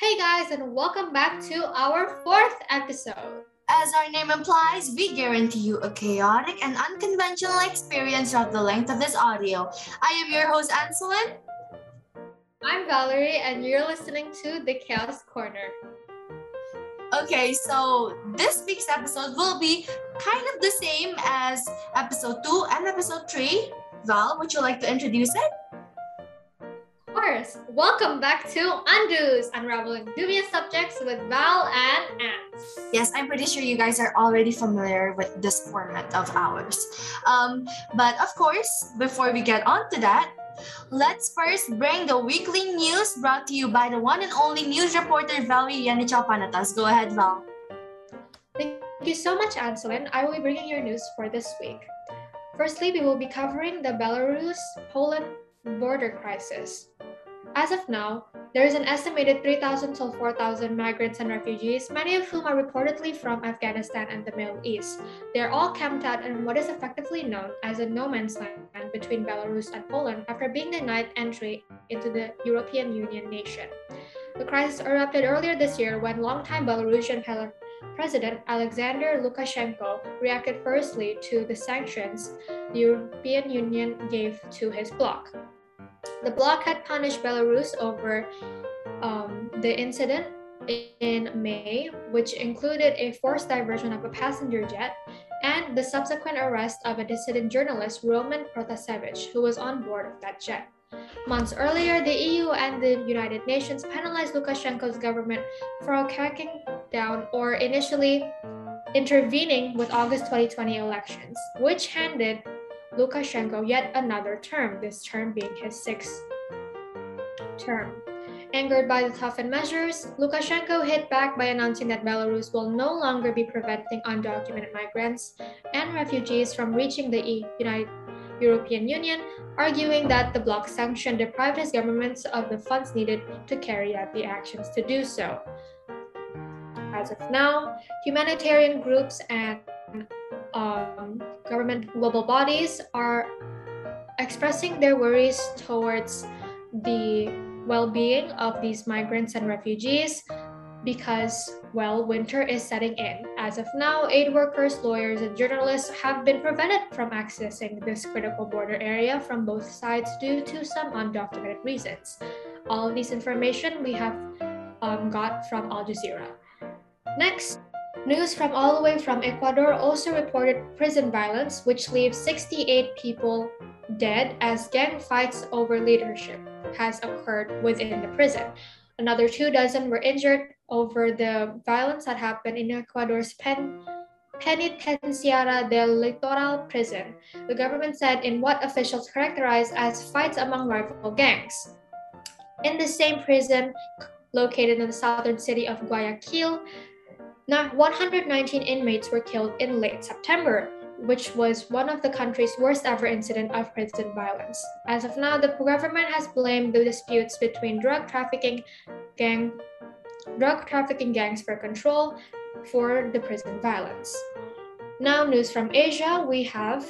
Hey guys, and welcome back to our fourth episode. As our name implies, we guarantee you a chaotic and unconventional experience throughout the length of this audio. I am your host, Anselin. I'm Valerie, and you're listening to The Chaos Corner. Okay, so this week's episode will be kind of the same as episode 2 and episode 3. Val, would you like to introduce it? Of course. Welcome back to Undo's Unraveling Dubious Subjects with Val and Ants. Yes, I'm pretty sure you guys are already familiar with this format of ours. Um, but of course, before we get on to that, let's first bring the weekly news brought to you by the one and only news reporter Valerie Yanichal Panatas. Go ahead, Val. Thank you so much, Anselin. I will be bringing your news for this week. Firstly, we will be covering the Belarus Poland border crisis. As of now, there is an estimated 3,000 to 4,000 migrants and refugees, many of whom are reportedly from Afghanistan and the Middle East. They are all camped out in what is effectively known as a no man's land between Belarus and Poland after being denied entry into the European Union nation. The crisis erupted earlier this year when longtime Belarusian President Alexander Lukashenko reacted firstly to the sanctions the European Union gave to his bloc. The bloc had punished Belarus over um, the incident in May, which included a forced diversion of a passenger jet and the subsequent arrest of a dissident journalist, Roman Protasevich, who was on board of that jet. Months earlier, the EU and the United Nations penalized Lukashenko's government for cracking down or initially intervening with August 2020 elections, which handed Lukashenko yet another term, this term being his sixth term. Angered by the toughened measures, Lukashenko hit back by announcing that Belarus will no longer be preventing undocumented migrants and refugees from reaching the United European Union, arguing that the bloc sanction deprived his governments of the funds needed to carry out the actions to do so. As of now, humanitarian groups and um, government global bodies are expressing their worries towards the well-being of these migrants and refugees because well winter is setting in. As of now aid workers lawyers and journalists have been prevented from accessing this critical border area from both sides due to some undocumented reasons. All of these information we have um, got from al jazeera next News from all the way from Ecuador also reported prison violence, which leaves 68 people dead as gang fights over leadership has occurred within the prison. Another two dozen were injured over the violence that happened in Ecuador's pen, Penitenciaria del Litoral prison, the government said in what officials characterized as fights among rival gangs. In the same prison, located in the southern city of Guayaquil, now, 119 inmates were killed in late September, which was one of the country's worst ever incident of prison violence. As of now, the government has blamed the disputes between drug trafficking gang drug trafficking gangs for control for the prison violence. Now, news from Asia, we have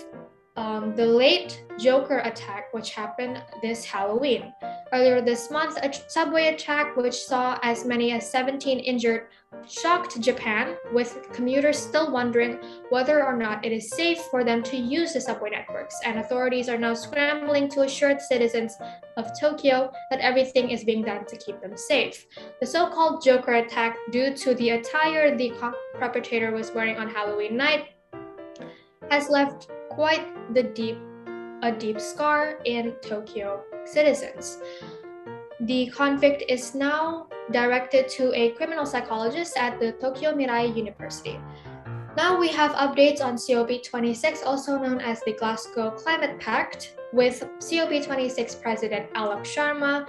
um, the late Joker attack, which happened this Halloween. Earlier this month, a subway attack, which saw as many as 17 injured, shocked Japan, with commuters still wondering whether or not it is safe for them to use the subway networks. And authorities are now scrambling to assure citizens of Tokyo that everything is being done to keep them safe. The so called Joker attack, due to the attire the perpetrator was wearing on Halloween night, has left quite the deep a deep scar in Tokyo citizens. The convict is now directed to a criminal psychologist at the Tokyo Mirai University. Now we have updates on COP26, also known as the Glasgow Climate Pact, with COP26 President Alok Sharma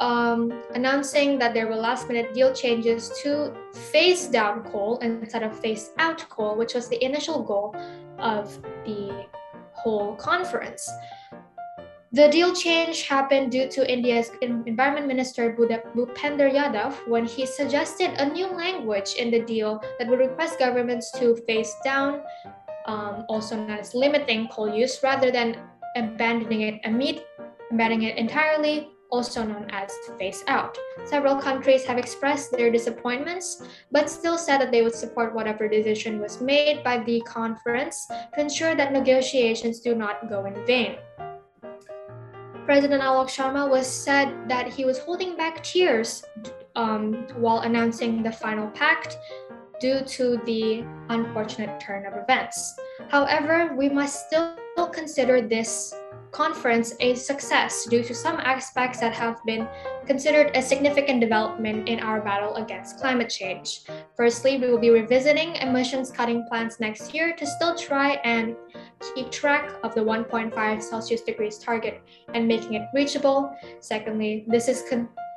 um, announcing that there were last minute deal changes to phase down coal instead of phase out coal, which was the initial goal of the whole conference. The deal change happened due to India's Environment Minister Bhupender Yadav when he suggested a new language in the deal that would request governments to phase down, um, also known as limiting coal use, rather than abandoning it, abandoning it entirely also known as phase out. Several countries have expressed their disappointments, but still said that they would support whatever decision was made by the conference to ensure that negotiations do not go in vain. President Alok Sharma was said that he was holding back tears um, while announcing the final pact due to the unfortunate turn of events. However, we must still consider this conference a success due to some aspects that have been considered a significant development in our battle against climate change. Firstly, we will be revisiting emissions cutting plans next year to still try and keep track of the 1.5 Celsius degrees target and making it reachable. Secondly, this is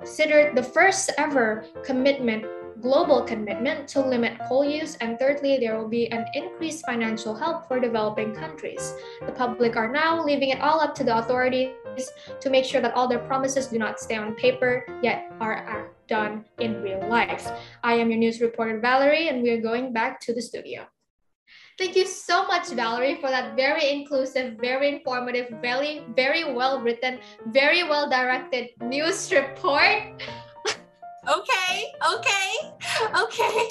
considered the first ever commitment global commitment to limit coal use, and thirdly, there will be an increased financial help for developing countries. The public are now leaving it all up to the authorities to make sure that all their promises do not stay on paper, yet are done in real life. I am your news reporter, Valerie, and we are going back to the studio. Thank you so much, Valerie, for that very inclusive, very informative, very, very well written, very well directed news report. Okay, okay, okay.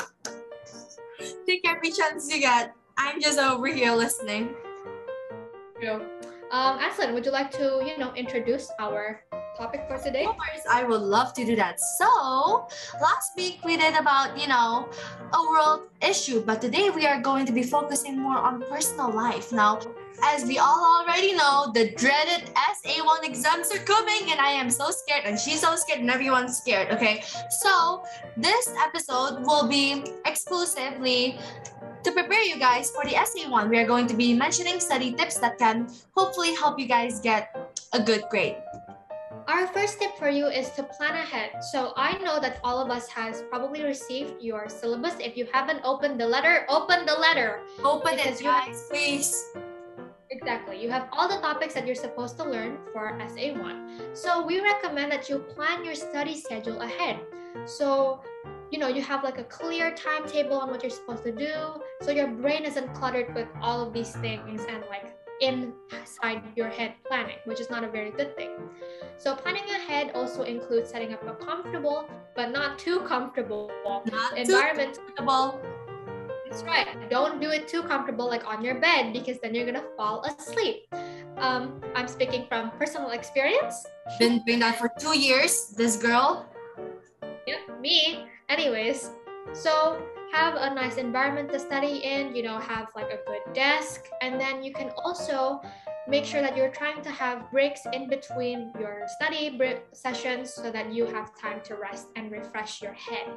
Take every chance you get. I'm just over here listening. Um, Aslan, would you like to, you know, introduce our topic for today? Of course, I would love to do that. So, last week we did about, you know, a world issue, but today we are going to be focusing more on personal life. Now, as we all already know, the dreaded SA1 exams are coming, and I am so scared, and she's so scared, and everyone's scared. Okay, so this episode will be exclusively to prepare you guys for the SA1. We are going to be mentioning study tips that can hopefully help you guys get a good grade. Our first tip for you is to plan ahead. So I know that all of us has probably received your syllabus. If you haven't opened the letter, open the letter. Open it, guys, please. Exactly. You have all the topics that you're supposed to learn for SA1. So we recommend that you plan your study schedule ahead. So, you know, you have like a clear timetable on what you're supposed to do. So your brain isn't cluttered with all of these things and like inside your head planning, which is not a very good thing. So planning ahead also includes setting up a comfortable but not too comfortable not environment. Too comfortable. That's right. Don't do it too comfortable like on your bed because then you're gonna fall asleep. Um, I'm speaking from personal experience. Been doing that for two years. This girl. Yep, me. Anyways, so have a nice environment to study in, you know, have like a good desk, and then you can also make sure that you're trying to have breaks in between your study sessions so that you have time to rest and refresh your head.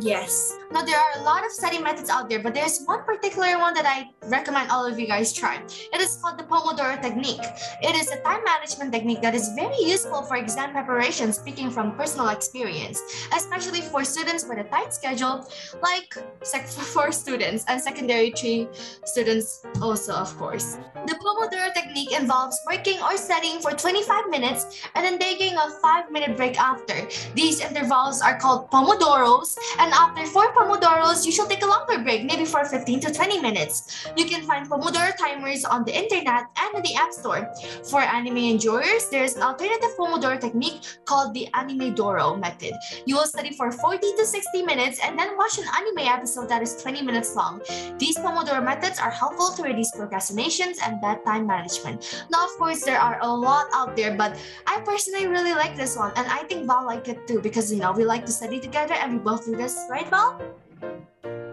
Yes. Now, there are a lot of study methods out there, but there's one particular one that I recommend all of you guys try. It is called the Pomodoro Technique. It is a time management technique that is very useful for exam preparation, speaking from personal experience, especially for students with a tight schedule, like for students and secondary tree students also, of course. The Pomodoro Technique involves working or studying for 25 minutes and then taking a 5-minute break after. These intervals are called Pomodoros and after four Pomodoros, you should take a longer break, maybe for 15 to 20 minutes. You can find Pomodoro timers on the internet and in the App Store. For anime enjoyers, there is an alternative Pomodoro technique called the Anime Doro method. You will study for 40 to 60 minutes and then watch an anime episode that is 20 minutes long. These Pomodoro methods are helpful to reduce procrastinations and bad time management. Now, of course, there are a lot out there, but I personally really like this one, and I think Val like it too because you know we like to study together and we both this, right, Val?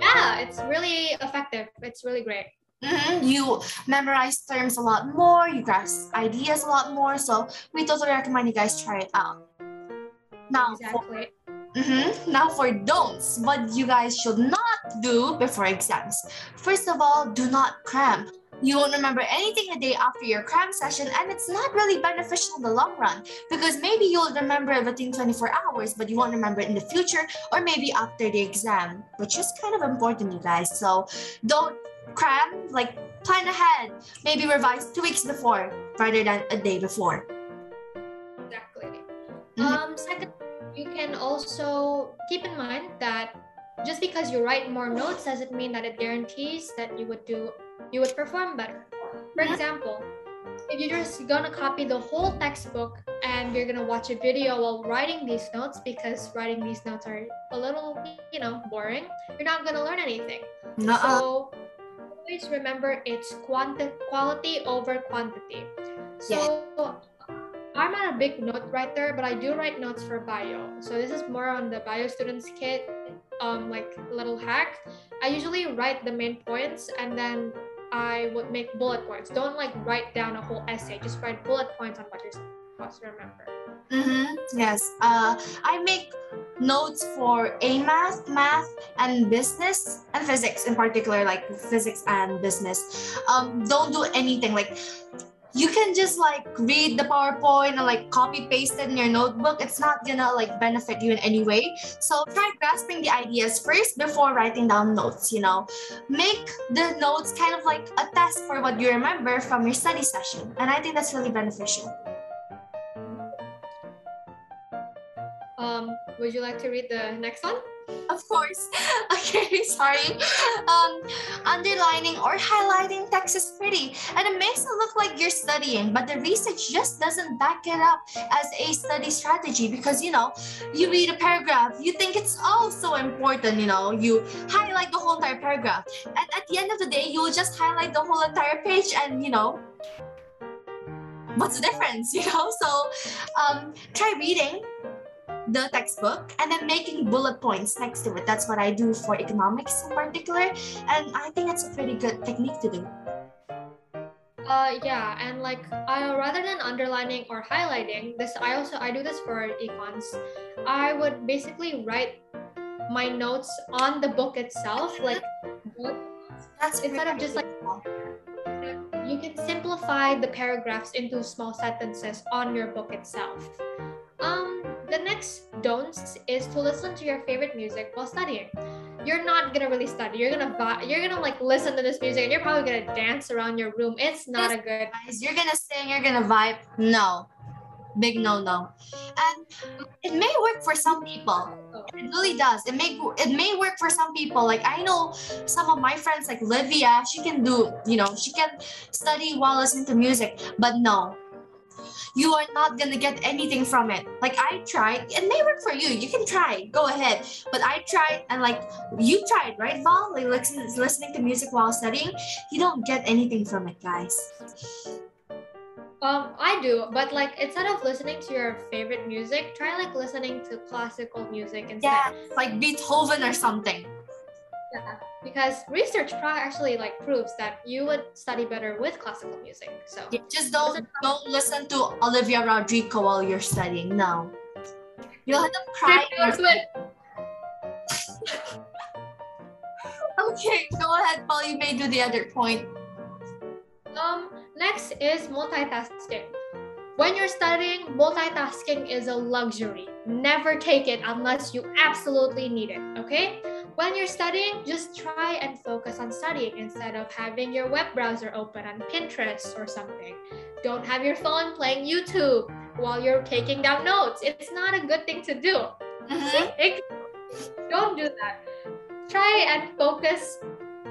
Yeah, it's really effective. It's really great. Mm-hmm. You memorize terms a lot more, you grasp ideas a lot more. So we totally recommend you guys try it out. Now, exactly. For, mm-hmm, now for don'ts, what you guys should not do before exams. First of all, do not cram. You won't remember anything a day after your cram session, and it's not really beneficial in the long run because maybe you'll remember it within 24 hours, but you won't remember it in the future or maybe after the exam, which is kind of important, you guys. So don't cram, like plan ahead. Maybe revise two weeks before rather than a day before. Exactly. Mm-hmm. Um, second, you can also keep in mind that just because you write more notes doesn't mean that it guarantees that you would do you would perform better. For example, if you're just gonna copy the whole textbook and you're gonna watch a video while writing these notes because writing these notes are a little, you know, boring, you're not gonna learn anything. Nuh-uh. So always remember it's quanti- quality over quantity. So I'm not a big note writer, but I do write notes for bio. So this is more on the bio students kit, um, like little hack. I usually write the main points and then I would make bullet points. Don't like write down a whole essay. Just write bullet points on what you're supposed to remember. Mm-hmm. Yes. Uh, I make notes for A math, math, and business, and physics in particular, like physics and business. Um, don't do anything like you can just like read the PowerPoint and like copy paste it in your notebook. It's not gonna like benefit you in any way. So try grasping the ideas first before writing down notes, you know. Make the notes kind of like a test for what you remember from your study session. And I think that's really beneficial. Um, would you like to read the next one? Of course. Okay, sorry. Um, underlining or highlighting text is pretty and it makes it look like you're studying, but the research just doesn't back it up as a study strategy because you know, you read a paragraph, you think it's oh so important, you know, you highlight the whole entire paragraph. And at the end of the day, you will just highlight the whole entire page and you know, what's the difference, you know? So um, try reading the textbook and then making bullet points next to it. That's what I do for economics in particular. And I think it's a pretty good technique to do. Uh, yeah, and like I rather than underlining or highlighting this, I also I do this for econs. I would basically write my notes on the book itself, like That's instead of just like you can simplify the paragraphs into small sentences on your book itself. Um, the next don'ts is to listen to your favorite music while studying. You're not gonna really study. You're gonna vi- you're gonna like listen to this music and you're probably gonna dance around your room. It's not a good. you're gonna sing, you're gonna vibe. No. Big no no. And it may work for some people. Oh. It really does. It may it may work for some people. Like I know some of my friends like Livia, she can do, you know, she can study while listening to music. But no. You are not gonna get anything from it. Like I tried, it may work for you. You can try, go ahead. But I tried, and like you tried, right, Val? Like listen, listening to music while studying, you don't get anything from it, guys. Um, I do, but like instead of listening to your favorite music, try like listening to classical music instead. Yeah, like Beethoven or something. Yeah, because research pro- actually like proves that you would study better with classical music. So Yeah, just don't don't listen to Olivia Rodrigo while you're studying. No, you'll end up crying. Okay, go ahead, Paul. You may do the other point. Um, next is multitasking. When you're studying, multitasking is a luxury. Never take it unless you absolutely need it, okay? When you're studying, just try and focus on studying instead of having your web browser open on Pinterest or something. Don't have your phone playing YouTube while you're taking down notes. It's not a good thing to do. Mhm. Don't do that. Try and focus.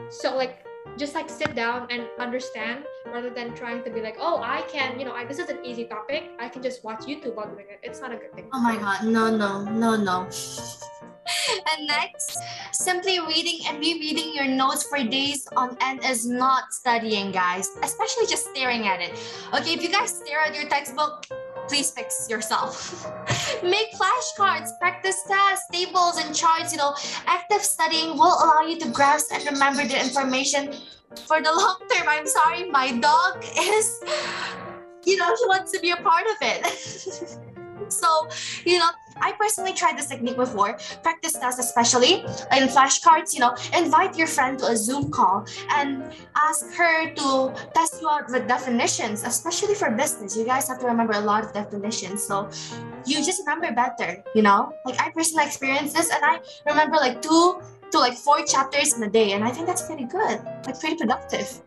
So like just like sit down and understand rather than trying to be like, oh, I can, you know, I, this is an easy topic. I can just watch YouTube while doing it. It's not a good thing. Oh my god, no, no, no, no. and next, simply reading and rereading your notes for days on end is not studying, guys, especially just staring at it. Okay, if you guys stare at your textbook, please fix yourself. Make flashcards, practice tests, tables, and charts. You know, active studying will allow you to grasp and remember the information for the long term. I'm sorry, my dog is, you know, he wants to be a part of it. so, you know, I personally tried this technique before, practice tasks especially in flashcards, you know, invite your friend to a Zoom call and ask her to test you out with definitions, especially for business. You guys have to remember a lot of definitions. So you just remember better, you know? Like I personally experienced this and I remember like two to like four chapters in a day, and I think that's pretty good, like pretty productive.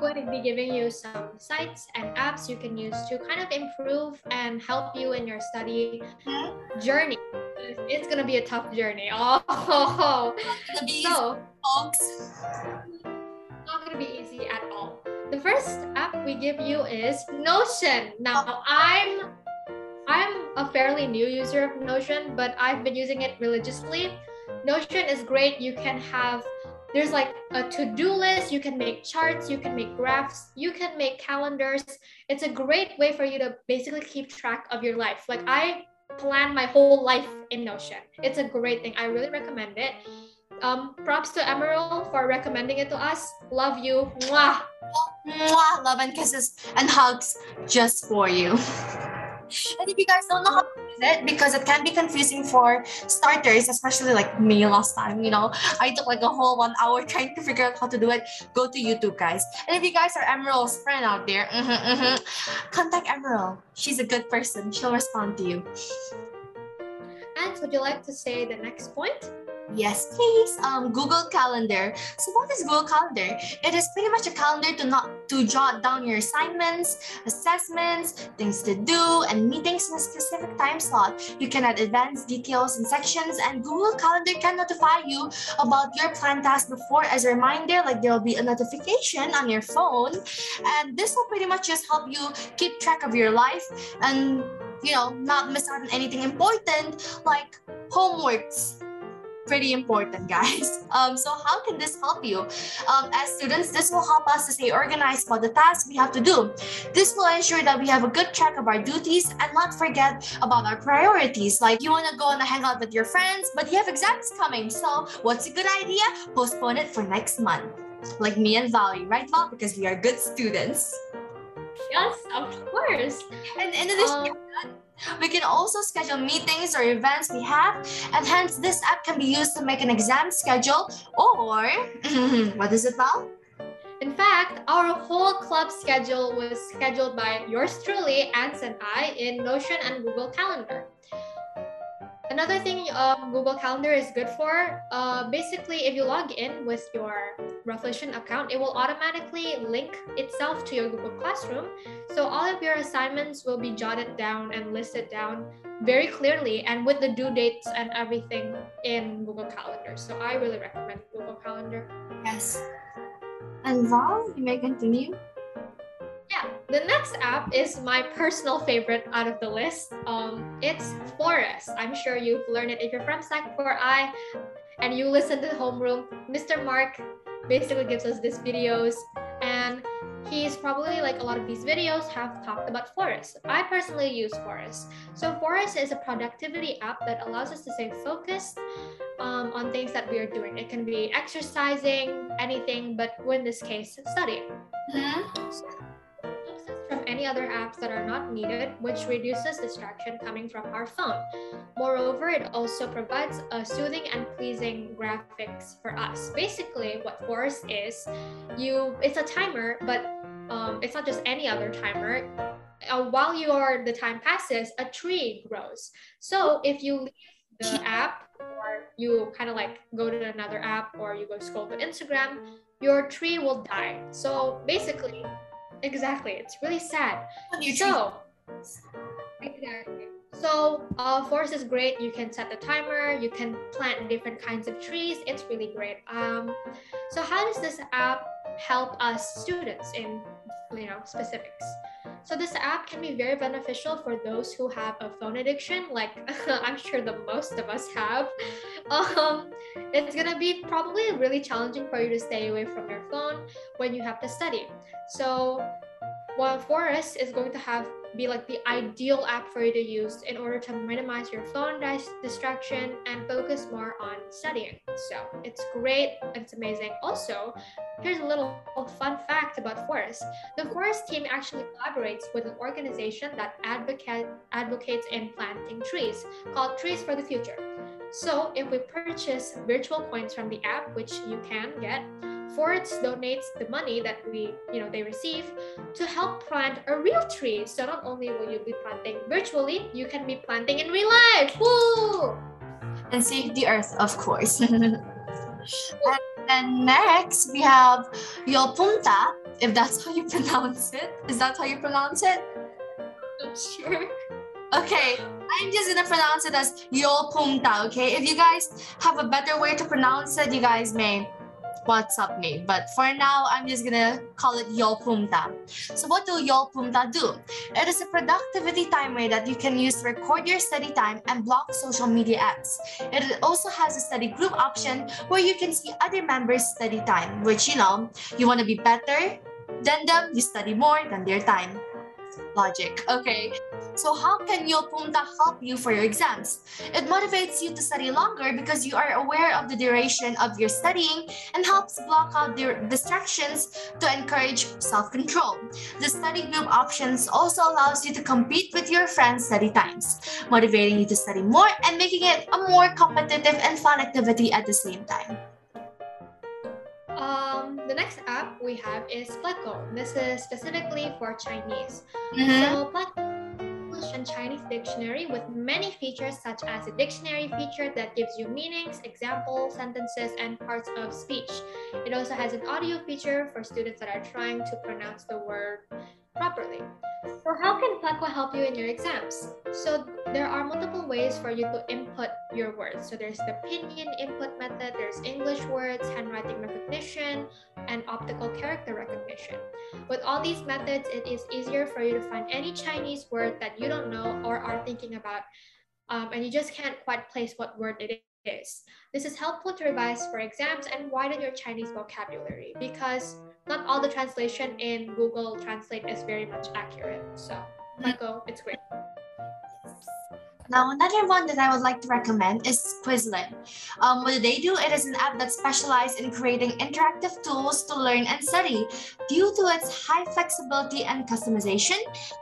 Going to be giving you some sites and apps you can use to kind of improve and help you in your study journey. It's gonna be a tough journey. Oh, so not gonna be easy at all. The first app we give you is Notion. Now, I'm I'm a fairly new user of Notion, but I've been using it religiously. Notion is great. You can have there's like a to-do list, you can make charts, you can make graphs, you can make calendars. It's a great way for you to basically keep track of your life. Like I plan my whole life in Notion. It's a great thing. I really recommend it. Um, props to Emerald for recommending it to us. Love you. Mwah. Mwah, love and kisses and hugs just for you. And if you guys don't know how it, because it can be confusing for starters, especially like me last time, you know, I took like a whole one hour trying to figure out how to do it. Go to YouTube, guys. And if you guys are Emerald's friend out there, mm-hmm, mm-hmm, contact Emerald. She's a good person. She'll respond to you. And would you like to say the next point? Yes, please. Um, Google Calendar. So what is Google Calendar? It is pretty much a calendar to not to jot down your assignments, assessments, things to do, and meetings in a specific time slot. You can add advanced details and sections, and Google Calendar can notify you about your planned task before as a reminder. Like there will be a notification on your phone, and this will pretty much just help you keep track of your life and you know not miss out on anything important like homeworks pretty important, guys. Um, so how can this help you? Um, as students, this will help us to stay organized about the tasks we have to do. This will ensure that we have a good track of our duties and not forget about our priorities. Like you want to go on a hangout with your friends, but you have exams coming. So what's a good idea? Postpone it for next month. Like me and Valerie, right, Val? Because we are good students. Yes, of course. And in addition um, we can also schedule meetings or events we have, and hence this app can be used to make an exam schedule or what is it, Val? In fact, our whole club schedule was scheduled by yours truly, Ants and I, in Notion and Google Calendar. Another thing um, Google Calendar is good for, uh, basically, if you log in with your Reflection account, it will automatically link itself to your Google Classroom. So all of your assignments will be jotted down and listed down very clearly and with the due dates and everything in Google Calendar. So I really recommend Google Calendar. Yes. And Val, you may continue. Yeah, the next app is my personal favorite out of the list. Um, it's Forest. I'm sure you've learned it if you're from Sec 4i and you listen to the homeroom. Mr. Mark basically gives us these videos and he's probably like a lot of these videos have talked about Forest. I personally use Forest. So Forest is a productivity app that allows us to stay focused um, on things that we are doing. It can be exercising, anything, but in this case, studying. Mm-hmm. So, from any other apps that are not needed, which reduces distraction coming from our phone. Moreover, it also provides a soothing and pleasing graphics for us. Basically, what Forest is, you it's a timer, but um, it's not just any other timer. Uh, while are, the time passes, a tree grows. So if you leave the app or you kind of like go to another app or you go scroll to Instagram, your tree will die. So basically, Exactly. It's really sad. So, exactly. So, uh, Forest is great. You can set the timer. You can plant different kinds of trees. It's really great. Um, so, how does this app help us students in you know specifics? So this app can be very beneficial for those who have a phone addiction, like I'm sure the most of us have. Um, it's gonna be probably really challenging for you to stay away from your phone when you have to study. So while Forest is going to have be like the ideal app for you to use in order to minimize your phone dis- distraction and focus more on studying. So it's great, it's amazing. Also, here's a little fun fact about Forest. The Forest team actually collaborates with an organization that advocate, advocates in planting trees called Trees for the Future. So if we purchase virtual coins from the app, which you can get, Forest donates the money that we, you know, they receive to help plant a real tree. So not only will you be planting virtually, you can be planting in real life. Woo! And save the earth, of course. and then next we have Yeolpumta, if that's how you pronounce it. Is that how you pronounce it? I'm sure. Okay, I'm just gonna pronounce it as Yeolpumta, okay? If you guys have a better way to pronounce it, you guys may WhatsApp me. But for now, I'm just gonna call it Yeolpumta. So what do Yeolpumta do? It is a productivity timer that you can use to record your study time and block social media apps. It also has a study group option where you can see other members' study time, which you know, you want to be better than them, you study more than their time logic. Okay, so how can your Yeolpumta help you for your exams? It motivates you to study longer because you are aware of the duration of your studying and helps block out the distractions to encourage self-control. The study group options also allows you to compete with your friends' study times, motivating you to study more and making it a more competitive and fun activity at the same time. Um, the next app we have is Pleco. This is specifically for Chinese. Mm-hmm. So Pleco English and Chinese dictionary with many features such as a dictionary feature that gives you meanings, examples, sentences, and parts of speech. It also has an audio feature for students that are trying to pronounce the word properly. So how can Pleco help you in your exams? So there are multiple ways for you to input your words. So there's the pinyin input method, there's English words, handwriting recognition, and optical character recognition. With all these methods, it is easier for you to find any Chinese word that you don't know or are thinking about, um, and you just can't quite place what word it is. This is helpful to revise for exams and widen your Chinese vocabulary because not all the translation in Google Translate is very much accurate. So, mm-hmm. Pleco, it's great. Now, another one that I would like to recommend is Quizlet. Um, what do they do? It is an app that specializes in creating interactive tools to learn and study. Due to its high flexibility and customization,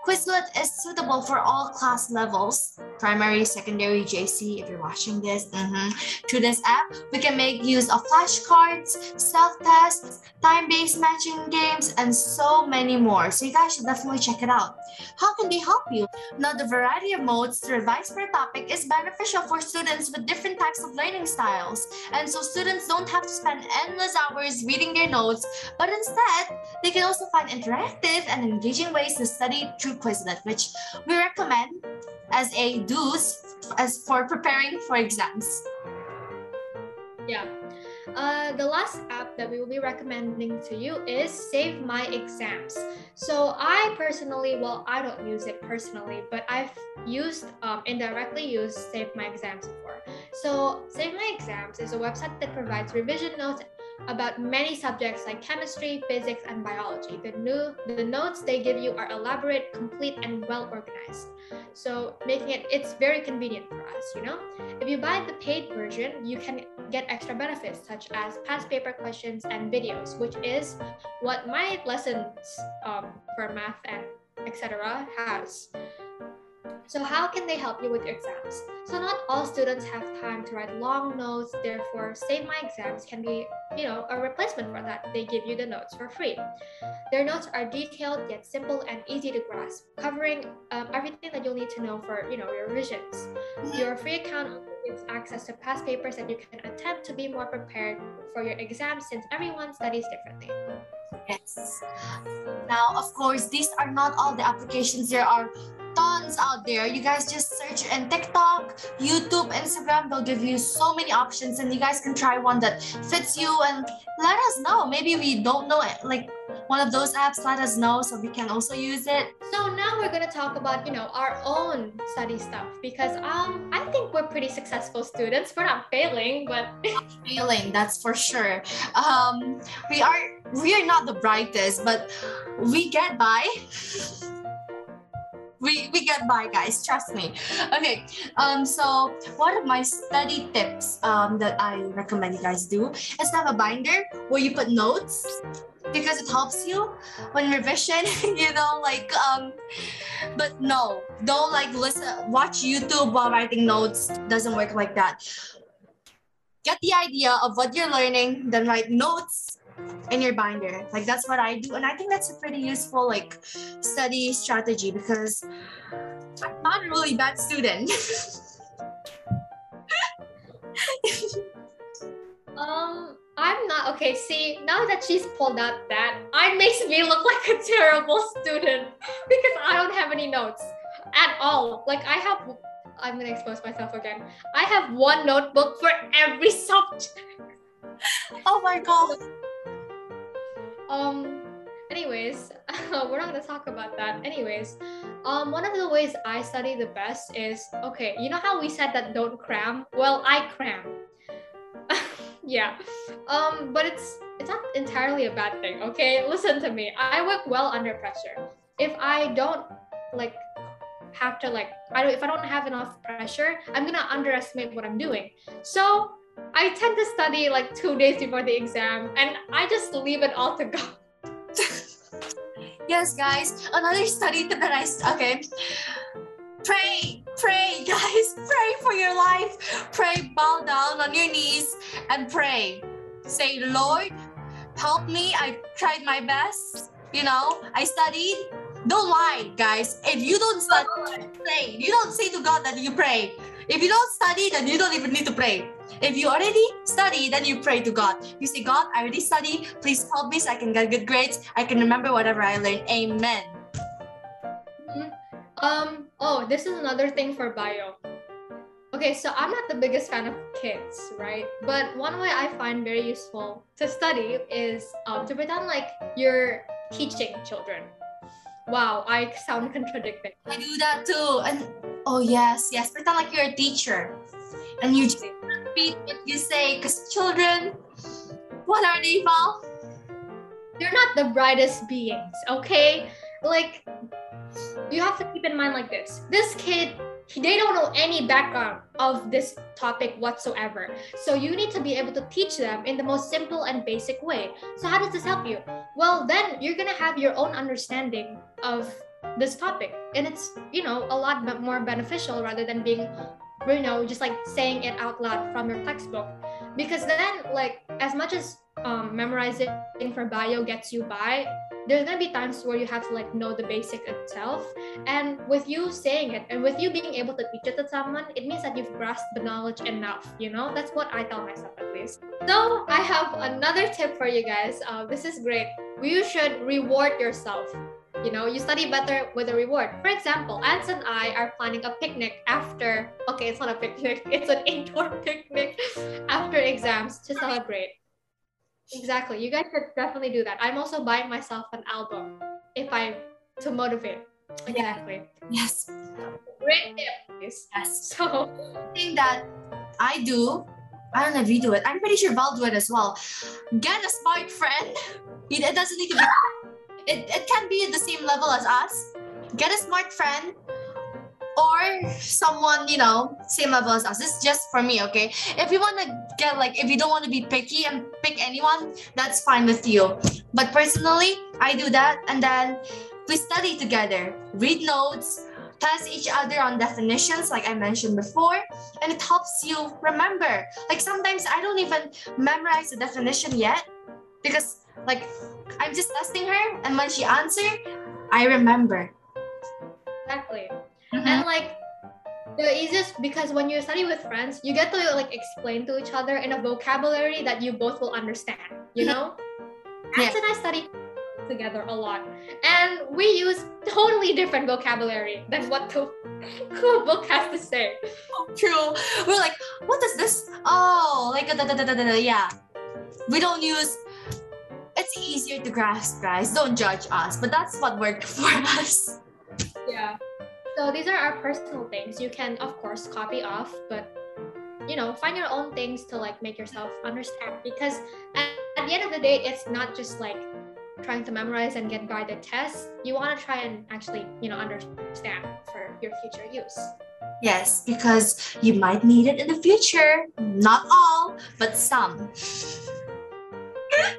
Quizlet is suitable for all class levels, primary, secondary, JC, if you're watching this. Mm-hmm. Through this app, we can make use of flashcards, self-tests, time-based matching games, and so many more. So you guys should definitely check it out. How can they help you? Now, the variety of modes to revise per topic is beneficial for students with different types of learning styles. And so students don't have to spend endless hours reading their notes, but instead, they can also find interactive and engaging ways to study through Quizlet, which we recommend as a do's as for preparing for exams. Yeah. Uh, the last app that we will be recommending to you is Save My Exams. So I personally, well, I don't use it personally, but I've used, um, indirectly used Save My Exams before. So Save My Exams is a website that provides revision notes about many subjects like chemistry, physics, and biology. The new the notes they give you are elaborate, complete, and well organized. So making it it's very convenient for us, you know? If you buy the paid version, you can get extra benefits such as past paper questions and videos, which is what my lessons um, for math and etc. has. So how can they help you with your exams? So not all students have time to write long notes, therefore Save My Exams can be, you know, a replacement for that. They give you the notes for free. Their notes are detailed yet simple and easy to grasp, covering um, everything that you'll need to know for, you know, your revisions. Your free account gives access to past papers that you can attempt to be more prepared for your exams since everyone studies differently. Yes. Now, of course, these are not all the applications. There are tons out there. You guys just search in TikTok, YouTube, Instagram. They'll give you so many options, and you guys can try one that fits you and let us know. Maybe we don't know it, like one of those apps. Let us know so we can also use it. So now we're gonna talk about you know our own study stuff because um I think we're pretty successful students. We're not failing, but failing that's for sure. Um, we are we are not the brightest, but we get by. we, we get by guys trust me. Okay um so one of my study tips um that i recommend you guys do is to have a binder where you put notes because it helps you when revision you know like um but no don't like listen watch youtube while writing notes. Doesn't work like that. Get the idea of what you're learning then write notes in your binder. Like that's what I do. And I think that's a pretty useful like study strategy because I'm not a really bad student. um I'm not okay. See, now that she's pulled out that, it makes me look like a terrible student because I don't have any notes at all. Like I have I'm gonna expose myself again. I have one notebook for every subject. Oh my god Um, anyways, we're not gonna talk about that. Anyways, um, one of the ways I study the best is okay. You know how we said that don't cram? Well, I cram. yeah. Um, but it's it's not entirely a bad thing. Okay, listen to me. I work well under pressure. If I don't like have to like I don't if I don't have enough pressure, I'm gonna underestimate what I'm doing. So I tend to study like two days before the exam and I just leave it all to God. yes, guys, another study tip that I okay. Pray, pray, guys, pray for your life. Pray, bow down on your knees and pray. Say, Lord, help me. I tried my best. You know, I studied. Don't lie, guys. If you don't study, pray. You don't say to God that you pray. If you don't study, then you don't even need to pray. If you already study, then you pray to God. You say, God, I already study. Please help me so I can get good grades. I can remember whatever I learned. Amen. Mm-hmm. Um, oh, this is another thing for bio. Okay, so I'm not the biggest fan of kids, right? But one way I find very useful to study is um, to pretend like you're teaching children. Wow, I sound contradicting. I do that too. And oh yes, yes, pretend like you're a teacher. And you just repeat what you say because children, what are they, Val? They're not the brightest beings, okay? Like, you have to keep in mind like this. This kid, they don't know any background of this topic whatsoever. So you need to be able to teach them in the most simple and basic way. So how does this help you? Well, then you're gonna have your own understanding of this topic, and it's you know a lot more beneficial rather than being you know just like saying it out loud from your textbook. Because then like as much as um, memorizing for bio gets you by there's gonna be times where you have to like know the basic itself. And with you saying it and with you being able to teach it to someone it means that you've grasped the knowledge enough you know? That's what i tell myself at least. So i have another tip for you guys. Uh, this is great. You should reward yourself you know, you study better with a reward. For example, Ans and I are planning a picnic after, okay, it's not a picnic, it's an indoor picnic after exams to celebrate. Exactly. You guys should definitely do that. I'm also buying myself an album if I to motivate. Exactly. Yes. Great tip. Yes. So thing that I do, I don't know if you do it. I'm pretty sure Val do it as well. Get a smart friend. It doesn't need to be it, it can be at the same level as us. Get a smart friend or someone, you know, same level as us. This is just for me, okay? If you want to get like, if you don't want to be picky and pick anyone, that's fine with you. But personally, I do that and then we study together, read notes, test each other on definitions, like I mentioned before, and it helps you remember. Like sometimes I don't even memorize the definition yet because like I'm just testing her, and when she answered, I remember. Exactly. Mm-hmm. And like the easiest because when you study with friends, you get to like explain to each other in a vocabulary that you both will understand. You know, yeah. and I study together a lot, and we use totally different vocabulary than what the book has to say. True. We're like, what is this? Oh, like da, da, da, da, da, yeah. We don't use it's easier to grasp, guys. Don't judge us, but that's what worked for us. Yeah. So these are our personal things. You can, of course, copy off, but you know, find your own things to like make yourself understand. Because at, at the end of the day, it's not just like trying to memorize and get guided tests. You want to try and actually, you know, understand for your future use. Yes, because you might need it in the future. Not all, but some.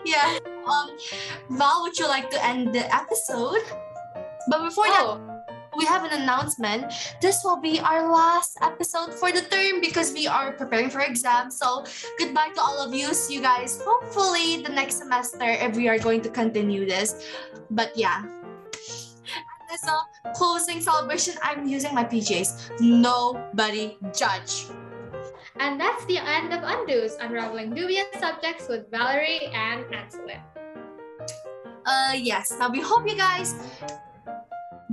Yeah. Um, Val, would you like to end the episode? But before oh. that, we have an announcement. This will be our last episode for the term because we are preparing for exams. So goodbye to all of you. See you guys hopefully the next semester if we are going to continue this. But yeah. As a closing celebration, I'm using my PJs. Nobody judge. And that's the end of Undo's Unraveling Dubious Subjects with Valerie and Anselin. Uh, yes. Now we hope you guys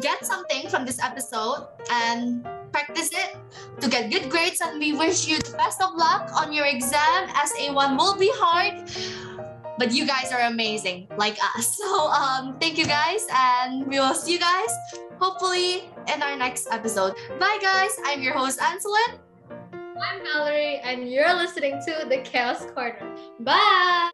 get something from this episode and practice it to get good grades. And we wish you the best of luck on your exam. SA1 will be hard, but you guys are amazing, like us. So um, thank you guys, and we will see you guys hopefully in our next episode. Bye, guys. I'm your host, Anselin. I'm Valerie, and you're listening to The Chaos Corner. Bye!